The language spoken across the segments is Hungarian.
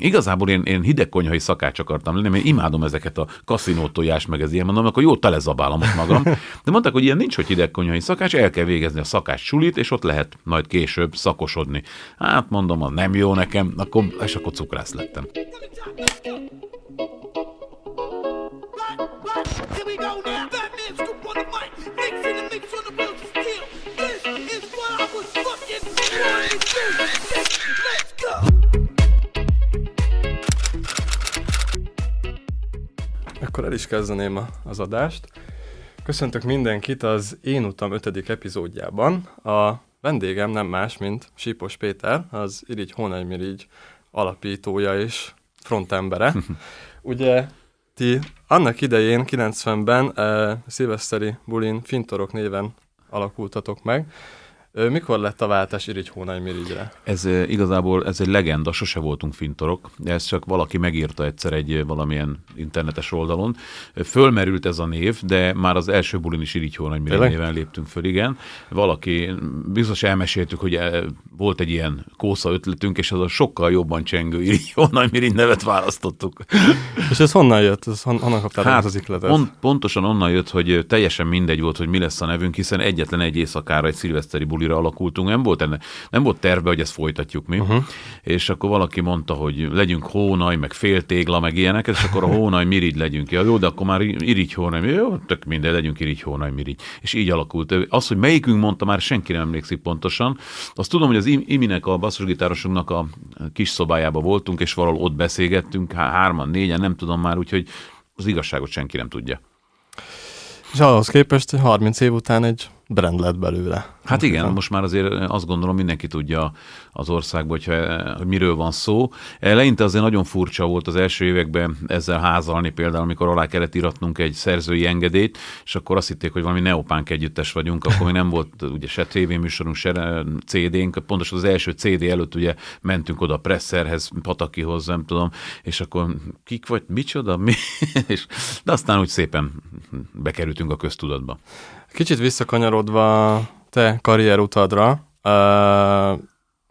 igazából én, én hideg konyhai szakács akartam lenni, mert imádom ezeket a kaszinó tojás, meg ez ilyen, mondom, akkor jó telezabálom ott magam. De mondták, hogy ilyen nincs, hogy hideg konyhai szakács, el kell végezni a szakács sulit, és ott lehet majd később szakosodni. Hát mondom, az nem jó nekem, akkor, és akkor cukrász lettem. Here we go now. Batman scoop on the mic. Mixing the mix on the wheels of steel. This is what I was fucking born Akkor el is kezdeném a, az adást. Köszöntök mindenkit az Én utam ötödik epizódjában. A vendégem nem más, mint Sípos Péter, az Irigy Hónagymirigy alapítója és frontembere. Ugye ti annak idején, 90-ben uh, szilveszteri bulin Fintorok néven alakultatok meg. Mikor lett a váltás Irigy Hónai Mirigyre? Ez igazából ez egy legenda, sose voltunk fintorok. Ez csak valaki megírta egyszer egy valamilyen internetes oldalon. Fölmerült ez a név, de már az első bulin is Irigy Hónai Mirigy néven léptünk föl, igen. Valaki, biztos elmeséltük, hogy volt egy ilyen kósza ötletünk, és az a sokkal jobban csengő Irigy Hónai Mirigy nevet választottuk. És ez honnan jött? Ez hon, honnan kaptál hát, az ikletet? On, pontosan onnan jött, hogy teljesen mindegy volt, hogy mi lesz a nevünk, hiszen egyetlen egy éjszakára egy szilveszteri bulin bulira alakultunk, nem volt, enne, nem volt terve, hogy ezt folytatjuk mi, uh-huh. és akkor valaki mondta, hogy legyünk hónaj, meg féltégla, meg ilyenek, és akkor a hónaj mirigy legyünk. Ja, jó, de akkor már irigy hónaj, jó, tök minden, legyünk irigy hónaj mirigy. És így alakult. Az, hogy melyikünk mondta, már senki nem emlékszik pontosan. Azt tudom, hogy az Iminek, a basszusgitárosunknak a kis szobájába voltunk, és valahol ott beszélgettünk, hárman, négyen, nem tudom már, úgyhogy az igazságot senki nem tudja. És ahhoz képest 30 év után egy brand lett belőle. Hát igen, most már azért azt gondolom mindenki tudja az országban, hogyha, hogy miről van szó. Eleinte azért nagyon furcsa volt az első években ezzel házalni, például amikor alá kellett iratnunk egy szerzői engedélyt, és akkor azt hitték, hogy valami neopánk együttes vagyunk, akkor még nem volt ugye se tévéműsorunk, se CD-nk, pontosan az első CD előtt ugye mentünk oda a presszerhez, Patakihoz, nem tudom, és akkor kik vagy, micsoda, mi? és, de aztán úgy szépen bekerültünk a köztudatba. Kicsit visszakanyarodva te karrierutadra,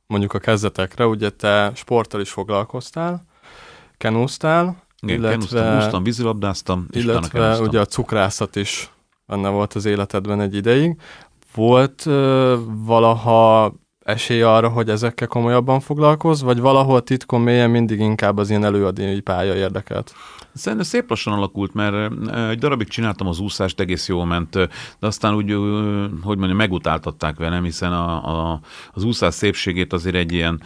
mondjuk a kezdetekre, ugye te sporttal is foglalkoztál, kenúztál, Igen, illetve, kenúztam, vízilabdáztam, és illetve ugye a cukrászat is benne volt az életedben egy ideig. Volt uh, valaha esély arra, hogy ezekkel komolyabban foglalkozz, vagy valahol titkon mélyen mindig inkább az ilyen előadói pálya érdekelt? Szerintem szép lassan alakult, mert egy darabig csináltam az úszást, egész jól ment, de aztán úgy, hogy mondjam, megutáltatták velem, hiszen a, a, az úszás szépségét azért egy ilyen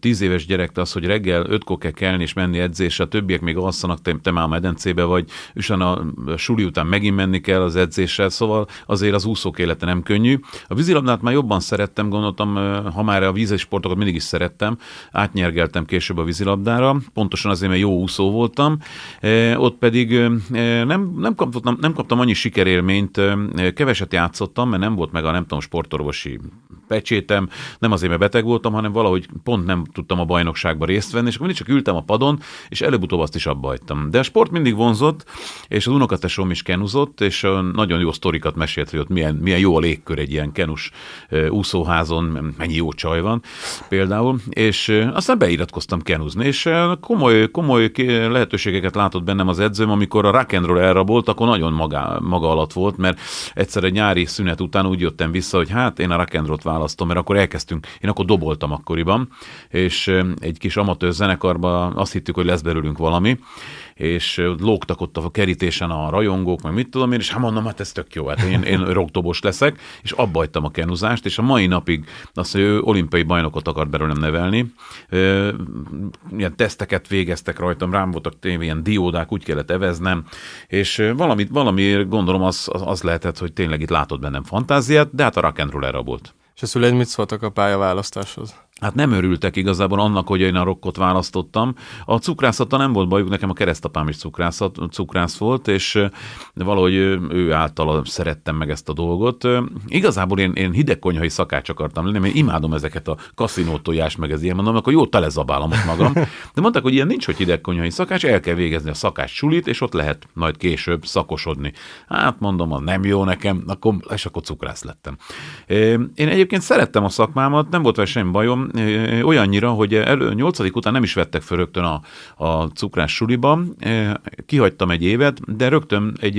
tíz éves gyerek, az, hogy reggel ötkor kell kelni és menni edzésre, a többiek még alszanak, te, te már a medencébe vagy, és a suli után megint menni kell az edzésre, szóval azért az úszók élete nem könnyű. A vízilabdát már jobban szerettem, gondoltam, ha már a vízisportokat mindig is szerettem, átnyergeltem később a vízilabdára, pontosan azért, mert jó úszó voltam, ott pedig nem, nem, kaptam, nem kaptam annyi sikerélményt, keveset játszottam, mert nem volt meg a nem tudom, sportorvosi pecsétem, nem azért, mert beteg voltam, hanem valahogy pont nem tudtam a bajnokságba részt venni, és akkor mindig csak ültem a padon, és előbb-utóbb azt is abba hagytam. De a sport mindig vonzott, és az unokatesom is kenuzott, és nagyon jó sztorikat mesélt, hogy ott milyen, milyen jó a légkör egy ilyen kenus úszóházon, mennyi jó csaj van például, és aztán beiratkoztam kenuzni, és komoly, komoly lehetőségeket látott bennem az edzőm, amikor a rock elrabolt, akkor nagyon maga, maga alatt volt, mert egyszer egy nyári szünet után úgy jöttem vissza, hogy hát én a rock választom, mert akkor elkezdtünk, én akkor doboltam akkoriban, és egy kis amatőr zenekarban azt hittük, hogy lesz belőlünk valami, és lógtak ott a kerítésen a rajongók, meg mit tudom én, és hát mondom, hát ez tök jó, hát én, én rockdobos leszek, és abba hagytam a kenuzást, és a mai napig azt, ő olimpiai bajnokot akart belőlem nevelni. Ilyen teszteket végeztek rajtam, rám voltak tévé, ilyen diódák, úgy kellett eveznem, és valami, valami gondolom az, az lehetett, hogy tényleg itt látod bennem fantáziát, de hát a rock and roll volt. És a szüleid mit szóltak a pályaválasztáshoz? Hát nem örültek igazából annak, hogy én a rokkot választottam. A cukrászata nem volt bajuk, nekem a keresztapám is cukrászat, cukrász volt, és valahogy ő által szerettem meg ezt a dolgot. Igazából én, én hideg konyhai szakács akartam lenni, mert imádom ezeket a kaszinó tojás, meg ez ilyen, mondom, akkor jó telezabálom ott magam. De mondták, hogy ilyen nincs, hogy hideg konyhai szakács, el kell végezni a szakács sulit, és ott lehet majd később szakosodni. Hát mondom, az nem jó nekem, akkor, és akkor cukrász lettem. Én egyébként szerettem a szakmámat, nem volt vele semmi bajom, olyannyira, hogy elő, 8. után nem is vettek fel rögtön a, a cukrás suliban, kihagytam egy évet, de rögtön egy,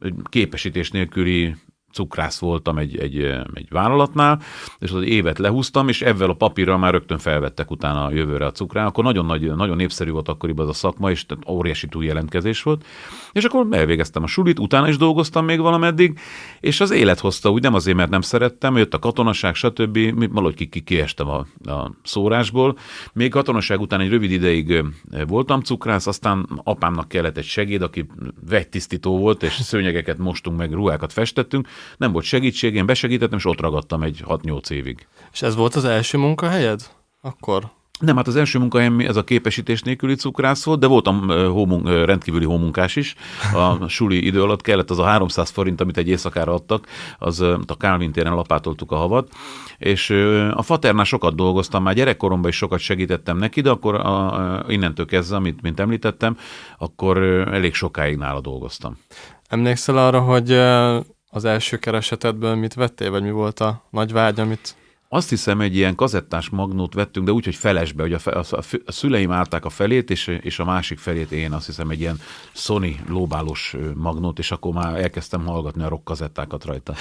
egy képesítés nélküli cukrász voltam egy, egy, egy vállalatnál, és az évet lehúztam, és ezzel a papírral már rögtön felvettek utána a jövőre a cukrán. Akkor nagyon, nagy, nagyon népszerű volt akkoriban az a szakma, és óriási túl jelentkezés volt. És akkor elvégeztem a sulit, utána is dolgoztam még valameddig, és az élet hozta, úgy nem azért, mert nem szerettem, jött a katonaság, stb. Valahogy ki, ki, kiestem a, a szórásból. Még katonaság után egy rövid ideig voltam cukrász, aztán apámnak kellett egy segéd, aki vegytisztító volt, és szőnyegeket mostunk meg, ruhákat festettünk, nem volt segítség, én besegítettem, és ott ragadtam egy 6-8 évig. És ez volt az első munkahelyed? Akkor? Nem, hát az első munkahelyem ez a képesítés nélküli cukrász volt, de voltam hómun, rendkívüli hómunkás is. A suli idő alatt kellett az a 300 forint, amit egy éjszakára adtak, az a Calvin téren lapátoltuk a havat, és a faternál sokat dolgoztam, már gyerekkoromban is sokat segítettem neki, de akkor a, innentől kezdve, amit mint említettem, akkor elég sokáig nála dolgoztam. Emlékszel arra, hogy az első keresetedből mit vettél, vagy mi volt a nagy vágy, amit azt hiszem, egy ilyen kazettás magnót vettünk, de úgy, hogy felesbe, hogy a, fe, a, a szüleim állták a felét, és, és a másik felét én azt hiszem egy ilyen Sony lóbálós magnót, és akkor már elkezdtem hallgatni a rock kazettákat rajta.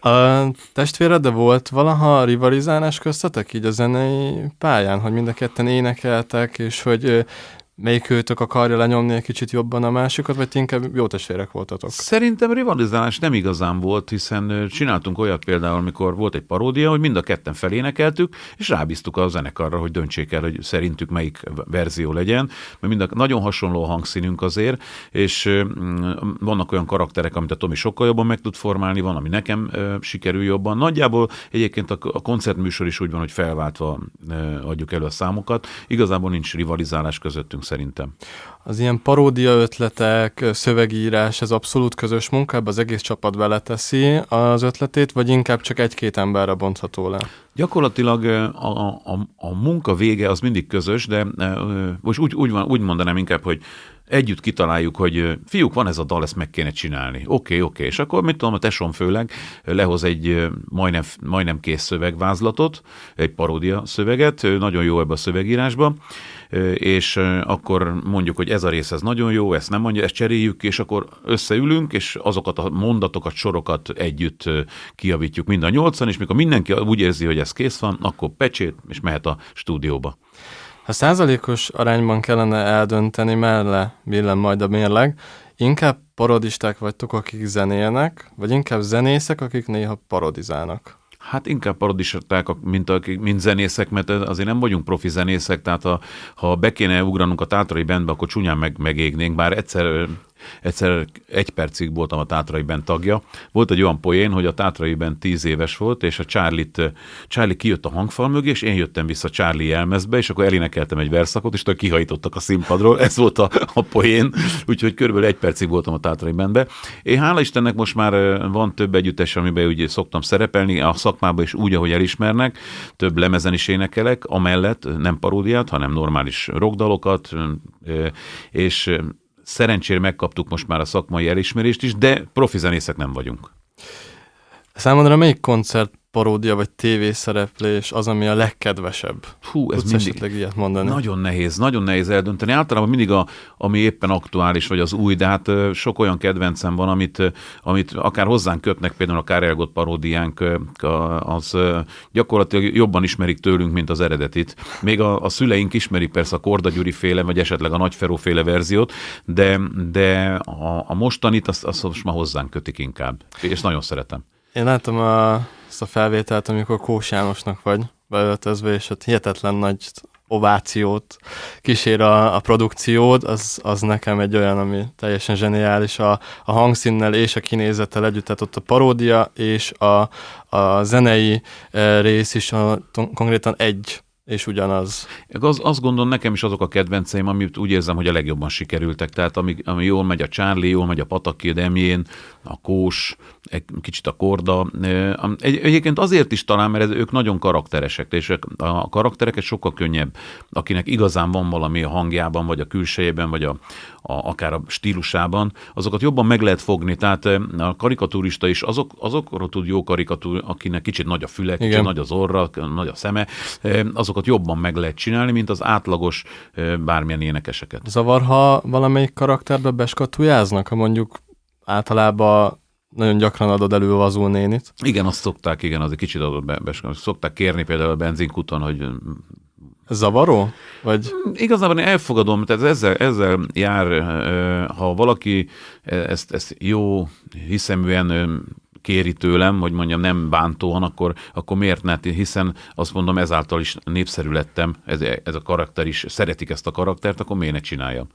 A testvéred, de volt valaha rivalizálás köztetek így a zenei pályán, hogy mind a ketten énekeltek, és hogy melyik őtök akarja lenyomni egy kicsit jobban a másikat, vagy inkább jó testvérek voltatok? Szerintem rivalizálás nem igazán volt, hiszen csináltunk olyat például, amikor volt egy paródia, hogy mind a ketten felénekeltük, és rábíztuk a zenekarra, hogy döntsék el, hogy szerintük melyik verzió legyen, mert mind a, nagyon hasonló a hangszínünk azért, és vannak olyan karakterek, amit a Tomi sokkal jobban meg tud formálni, van, ami nekem sikerül jobban. Nagyjából egyébként a, a koncertműsor is úgy van, hogy felváltva adjuk elő a számokat. Igazából nincs rivalizálás közöttünk szerintem. Az ilyen paródia ötletek, szövegírás, ez abszolút közös munkába, az egész csapat beleteszi az ötletét, vagy inkább csak egy-két emberre bontható le? Gyakorlatilag a, a, a munka vége az mindig közös, de most úgy, úgy, van, úgy mondanám inkább, hogy együtt kitaláljuk, hogy fiúk, van ez a dal, ezt meg kéne csinálni. Oké, okay, oké. Okay. És akkor, mit tudom, a tesom főleg lehoz egy majdnem, majdnem kész szövegvázlatot, egy paródia szöveget, nagyon jó ebbe a szövegírásba, és akkor mondjuk, hogy ez a rész ez nagyon jó, ezt nem mondja, ezt cseréljük, és akkor összeülünk, és azokat a mondatokat, sorokat együtt kiavítjuk mind a nyolcan, és mikor mindenki úgy érzi, hogy ez kész van, akkor pecsét, és mehet a stúdióba. Ha százalékos arányban kellene eldönteni, melle billen majd a mérleg, inkább parodisták vagytok, akik zenélnek, vagy inkább zenészek, akik néha parodizálnak? Hát inkább parodisták, mint, a, mint zenészek, mert azért nem vagyunk profi zenészek, tehát ha, ha be kéne ugranunk a tátrai bandbe, akkor csúnyán meg, megégnénk, bár egyszer Egyszer egy percig voltam a Tátrai Band tagja. Volt egy olyan poén, hogy a Tátrai Band tíz éves volt, és a Charlie-t, Charlie kijött a hangfal mögé, és én jöttem vissza Charlie jelmezbe, és akkor elénekeltem egy verszakot, és kihajtottak a színpadról. Ez volt a, a poén, úgyhogy körülbelül egy percig voltam a Tátrai Bandbe. Én hála Istennek most már van több együttes, amiben ugye szoktam szerepelni, a szakmában is úgy, ahogy elismernek, több lemezen is énekelek, amellett nem paródiát, hanem normális rockdalokat, és Szerencsére megkaptuk most már a szakmai elismerést is, de profi zenészek nem vagyunk. Számodra melyik koncert paródia vagy tévészereplés az, ami a legkedvesebb? Hú, ez Tudsz mindig ilyet mondani? nagyon nehéz, nagyon nehéz eldönteni. Általában mindig a, ami éppen aktuális, vagy az új, de hát sok olyan kedvencem van, amit, amit akár hozzánk kötnek, például a Kárelgott paródiánk, az gyakorlatilag jobban ismerik tőlünk, mint az eredetit. Még a, a szüleink ismerik persze a Korda Gyuri féle, vagy esetleg a Nagyferó féle verziót, de, de a, a mostanit azt, azt most már hozzánk kötik inkább, és nagyon szeretem. Én látom a, azt a felvételt, amikor Kós Jánosnak vagy beöltözve, és ott hihetetlen nagy ovációt kísér a, a produkciód, az, az nekem egy olyan, ami teljesen zseniális a, a hangszínnel és a kinézettel együtt, tehát ott a paródia és a, a zenei e, rész is a, konkrétan egy és ugyanaz. Az, azt gondolom, nekem is azok a kedvenceim, amit úgy érzem, hogy a legjobban sikerültek. Tehát ami, ami jól megy a Charlie, jól megy a Pataki Demjén, a Kós, egy kicsit a Korda. Egy, egyébként azért is talán, mert ők nagyon karakteresek, és a karaktereket sokkal könnyebb, akinek igazán van valami a hangjában, vagy a külsejében, vagy a, a, akár a stílusában, azokat jobban meg lehet fogni. Tehát a karikatúrista is azok, azokról tud jó karikatúr, akinek kicsit nagy a füle, kicsit Igen. nagy az orra, nagy a szeme, azokat jobban meg lehet csinálni, mint az átlagos bármilyen énekeseket. Zavar, ha valamelyik karakterbe beskatujáznak, ha mondjuk általában nagyon gyakran adod elő Vazó nénit. Igen, azt szokták, igen, az egy kicsit adott be, be, szokták kérni például a benzinkuton, hogy zavaró? Vagy? Igazából én elfogadom, tehát ezzel, ezzel jár, ha valaki ezt, ezt jó hiszeműen kéri tőlem, hogy mondjam nem bántóan, akkor, akkor miért ne? Hiszen azt mondom, ezáltal is népszerű lettem, ez, ez a karakter is, szeretik ezt a karaktert, akkor miért ne csináljam?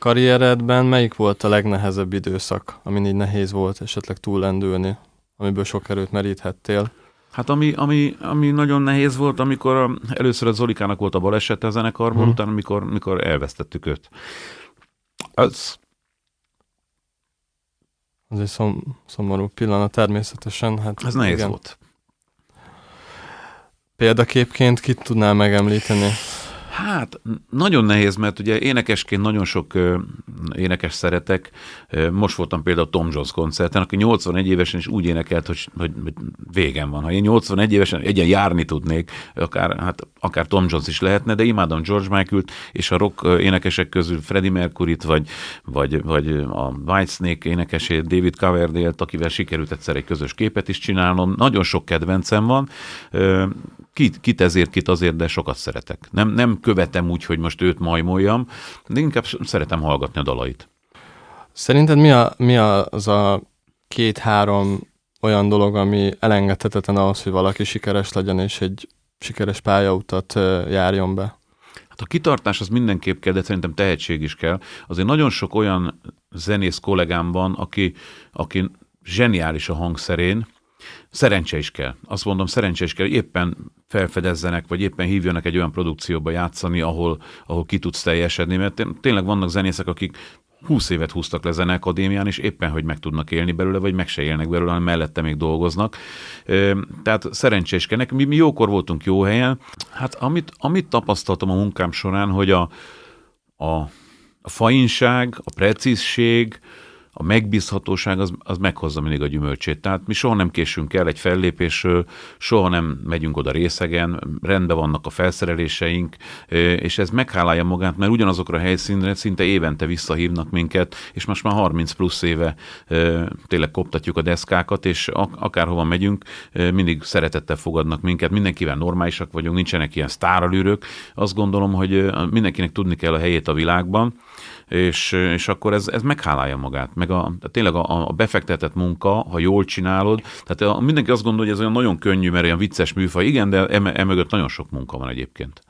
Karrieredben melyik volt a legnehezebb időszak, amin így nehéz volt esetleg túllendülni, amiből sok erőt meríthettél? Hát ami, ami, ami nagyon nehéz volt, amikor először a Zolikának volt a balesete a zenekarból, hmm. utána amikor, amikor elvesztettük őt. Az... Az egy szom, szomorú pillanat természetesen. Hát Ez nehéz igen. volt. Példaképként kit tudnál megemlíteni? Hát nagyon nehéz, mert ugye énekesként nagyon sok énekes szeretek. Most voltam például Tom Jones koncerten, aki 81 évesen is úgy énekelt, hogy, hogy, hogy végem van. Ha én 81 évesen egyen járni tudnék, akár, hát, akár Tom Jones is lehetne, de imádom George Michael-t, és a rock énekesek közül Freddie Mercury-t, vagy, vagy, vagy a Whitesnake énekesét, David Coverdale-t, akivel sikerült egyszer egy közös képet is csinálnom. Nagyon sok kedvencem van. Kit, kit ezért, kit azért, de sokat szeretek. Nem, nem követem úgy, hogy most őt majmoljam, de inkább szeretem hallgatni a dalait. Szerinted mi, a, mi az a két-három olyan dolog, ami elengedhetetlen ahhoz, hogy valaki sikeres legyen, és egy sikeres pályautat járjon be? Hát a kitartás az mindenképp kell, de szerintem tehetség is kell. Azért nagyon sok olyan zenész kollégám van, aki, aki zseniális a hangszerén, Szerencse is kell. Azt mondom, szerencse is kell, éppen felfedezzenek, vagy éppen hívjanak egy olyan produkcióba játszani, ahol, ahol ki tudsz teljesedni, mert tényleg vannak zenészek, akik 20 évet húztak le zeneakadémián, és éppen, hogy meg tudnak élni belőle, vagy meg se élnek belőle, hanem mellette még dolgoznak. Tehát szerencsés kell. Mi, mi jókor voltunk jó helyen. Hát amit, amit tapasztaltam a munkám során, hogy a, a, a fainság, a precízség, a megbízhatóság az, az meghozza mindig a gyümölcsét. Tehát mi soha nem késünk el egy fellépésről, soha nem megyünk oda részegen, rendben vannak a felszereléseink, és ez meghálálja magát, mert ugyanazokra a helyszínre szinte évente visszahívnak minket, és most már 30 plusz éve tényleg koptatjuk a deszkákat, és akárhova megyünk, mindig szeretettel fogadnak minket, mindenkivel normálisak vagyunk, nincsenek ilyen sztáralűrök. Azt gondolom, hogy mindenkinek tudni kell a helyét a világban, és, és akkor ez, ez meghálálja magát. Meg a, tényleg a, a befektetett munka, ha jól csinálod, tehát mindenki azt gondolja, hogy ez olyan nagyon könnyű, mert olyan vicces műfaj, igen, de emögött nagyon sok munka van egyébként.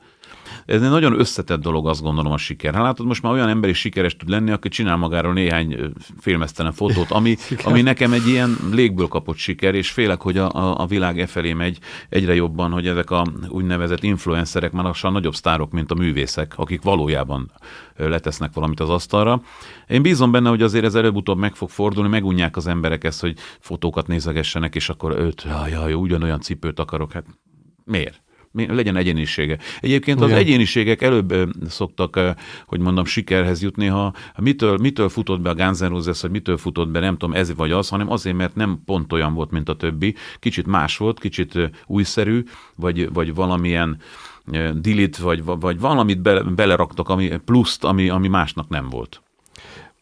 Ez egy nagyon összetett dolog, azt gondolom a siker. Hát látod, most már olyan ember is sikeres tud lenni, aki csinál magáról néhány filmesztelen fotót, ami, ami nekem egy ilyen légből kapott siker, és félek, hogy a, a, a világ e felé megy egyre jobban, hogy ezek a úgynevezett influencerek már lassan nagyobb sztárok, mint a művészek, akik valójában letesznek valamit az asztalra. Én bízom benne, hogy azért ez előbb-utóbb meg fog fordulni, megunják az emberek ezt, hogy fotókat nézegessenek, és akkor őt, jaj, jaj, ugyanolyan cipőt akarok. Hát miért? Legyen egyénisége. Egyébként Igen. az egyéniségek előbb szoktak, hogy mondom, sikerhez jutni, ha mitől, mitől futott be a Guns N' Roses, vagy mitől futott be, nem tudom, ez vagy az, hanem azért, mert nem pont olyan volt, mint a többi. Kicsit más volt, kicsit újszerű, vagy, vagy valamilyen dilit, vagy, vagy valamit be, beleraktak, ami pluszt, ami, ami másnak nem volt.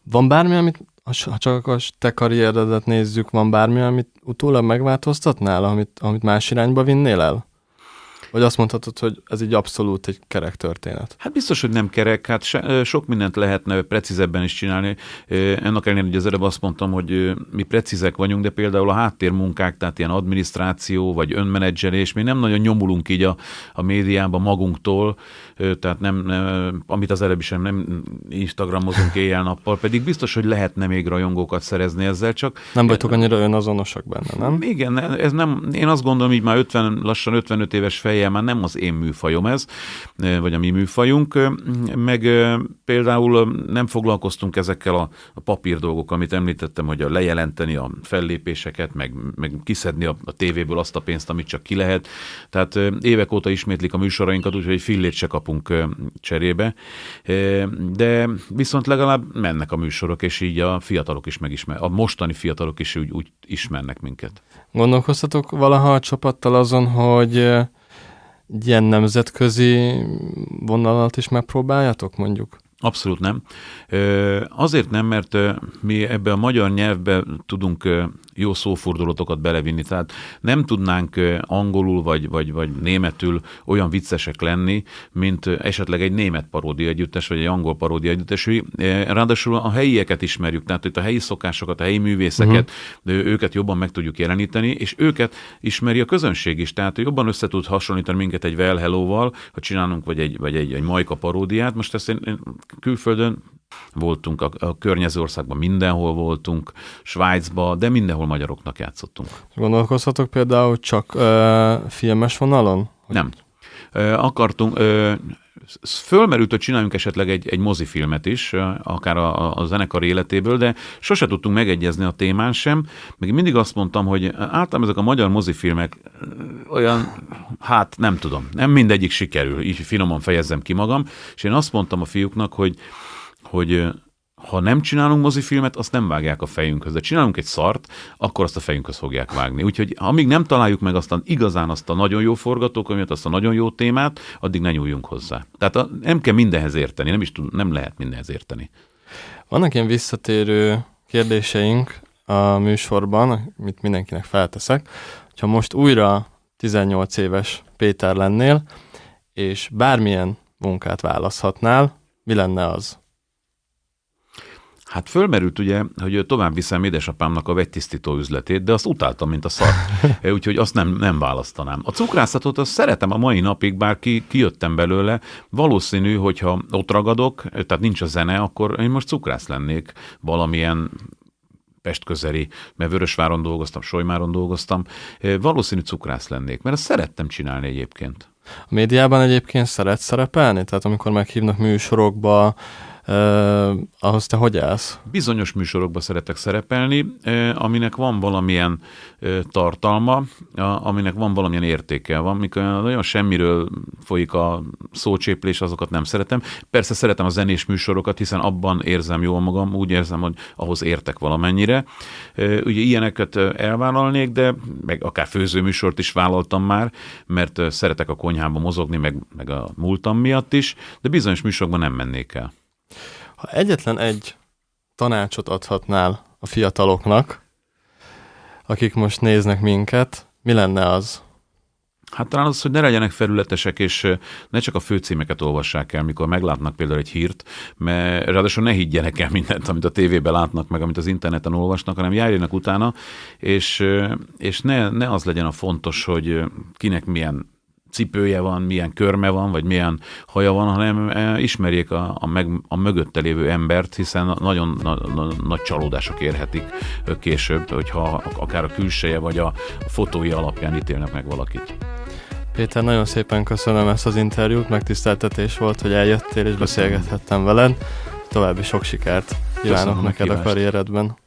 Van bármi, amit ha csak a te karrieredet nézzük, van bármi, amit utólag megváltoztatnál, amit, amit más irányba vinnél el? Vagy azt mondhatod, hogy ez így abszolút egy kerek történet? Hát biztos, hogy nem kerek, hát se, sok mindent lehetne precízebben is csinálni. Ennek ellenére, hogy az előbb azt mondtam, hogy mi precízek vagyunk, de például a háttérmunkák, tehát ilyen adminisztráció, vagy önmenedzselés, mi nem nagyon nyomulunk így a, a médiában magunktól, tehát nem, nem, amit az előbb is nem, nem Instagramozunk éjjel-nappal, pedig biztos, hogy lehetne még rajongókat szerezni ezzel, csak... Nem vagytok annyira önazonosak benne, nem? Igen, ez nem, én azt gondolom, így már 50, lassan 55 éves fej helyen már nem az én műfajom ez, vagy a mi műfajunk, meg például nem foglalkoztunk ezekkel a, a papír dolgok, amit említettem, hogy a lejelenteni a fellépéseket, meg, meg kiszedni a, a tévéből azt a pénzt, amit csak ki lehet. Tehát évek óta ismétlik a műsorainkat, úgyhogy egy fillét se kapunk cserébe. De viszont legalább mennek a műsorok, és így a fiatalok is megismer, a mostani fiatalok is úgy, úgy ismernek minket. Gondolkoztatok valaha a csapattal azon, hogy ilyen nemzetközi vonalat is megpróbáljátok, mondjuk? Abszolút nem. Azért nem, mert mi ebbe a magyar nyelvbe tudunk jó szófordulatokat belevinni. Tehát nem tudnánk angolul vagy, vagy, vagy németül olyan viccesek lenni, mint esetleg egy német paródia együttes, vagy egy angol paródia együttes. Ráadásul a helyieket ismerjük, tehát itt a helyi szokásokat, a helyi művészeket, uh-huh. őket jobban meg tudjuk jeleníteni, és őket ismeri a közönség is. Tehát jobban össze tud hasonlítani minket egy Well Hello-val, ha csinálunk vagy egy, vagy egy, egy Majka paródiát. Most ezt én, én külföldön voltunk, a, a környező országban mindenhol voltunk, Svájcba, de mindenhol magyaroknak játszottunk. Gondolkozhatok például csak ö, filmes vonalon? Hogy... Nem. Ö, akartunk, ö, fölmerült, hogy csináljunk esetleg egy, egy mozifilmet is, akár a, a zenekar életéből, de sose tudtunk megegyezni a témán sem, meg mindig azt mondtam, hogy általában ezek a magyar mozifilmek olyan, hát nem tudom, nem mindegyik sikerül, így finoman fejezzem ki magam, és én azt mondtam a fiúknak, hogy hogy ha nem csinálunk mozifilmet, azt nem vágják a fejünkhöz, de csinálunk egy szart, akkor azt a fejünkhöz fogják vágni. Úgyhogy amíg nem találjuk meg azt a, igazán azt a nagyon jó forgatókönyvet, azt a nagyon jó témát, addig ne nyúljunk hozzá. Tehát a, nem kell mindenhez érteni, nem is tud, nem lehet mindenhez érteni. Vannak ilyen visszatérő kérdéseink a műsorban, amit mindenkinek felteszek. Ha most újra 18 éves Péter lennél, és bármilyen munkát választhatnál, mi lenne az? Hát fölmerült ugye, hogy tovább viszem édesapámnak a vegytisztító üzletét, de azt utáltam, mint a szar. Úgyhogy azt nem, nem választanám. A cukrászatot azt szeretem a mai napig, bár ki, kijöttem belőle. Valószínű, hogyha ott ragadok, tehát nincs a zene, akkor én most cukrász lennék valamilyen Pest közeli, mert Vörösváron dolgoztam, Solymáron dolgoztam, valószínű cukrász lennék, mert azt szerettem csinálni egyébként. A médiában egyébként szeret szerepelni? Tehát amikor meghívnak műsorokba, Uh, ahhoz te hogy állsz? Bizonyos műsorokban szeretek szerepelni, uh, aminek van valamilyen uh, tartalma, uh, aminek van valamilyen értéke. Van, mikor nagyon semmiről folyik a szócséplés, azokat nem szeretem. Persze szeretem a zenés műsorokat, hiszen abban érzem jól magam, úgy érzem, hogy ahhoz értek valamennyire. Uh, ugye ilyeneket elvállalnék, de meg akár főzőműsort is vállaltam már, mert szeretek a konyhába mozogni, meg, meg a múltam miatt is, de bizonyos műsorokban nem mennék el. Ha egyetlen egy tanácsot adhatnál a fiataloknak, akik most néznek minket, mi lenne az? Hát talán az, hogy ne legyenek felületesek, és ne csak a főcímeket olvassák el, mikor meglátnak például egy hírt, mert ráadásul ne higgyenek el mindent, amit a tévében látnak, meg amit az interneten olvasnak, hanem járjanak utána, és, és ne, ne az legyen a fontos, hogy kinek milyen cipője van, milyen körme van, vagy milyen haja van, hanem e, ismerjék a, a, meg, a mögötte lévő embert, hiszen nagyon na, na, nagy csalódások érhetik később, hogyha akár a külseje vagy a, fotói alapján ítélnek meg valakit. Péter, nagyon szépen köszönöm ezt az interjút, megtiszteltetés volt, hogy eljöttél és köszönöm. beszélgethettem veled. További sok sikert kívánok köszönöm neked a karrieredben.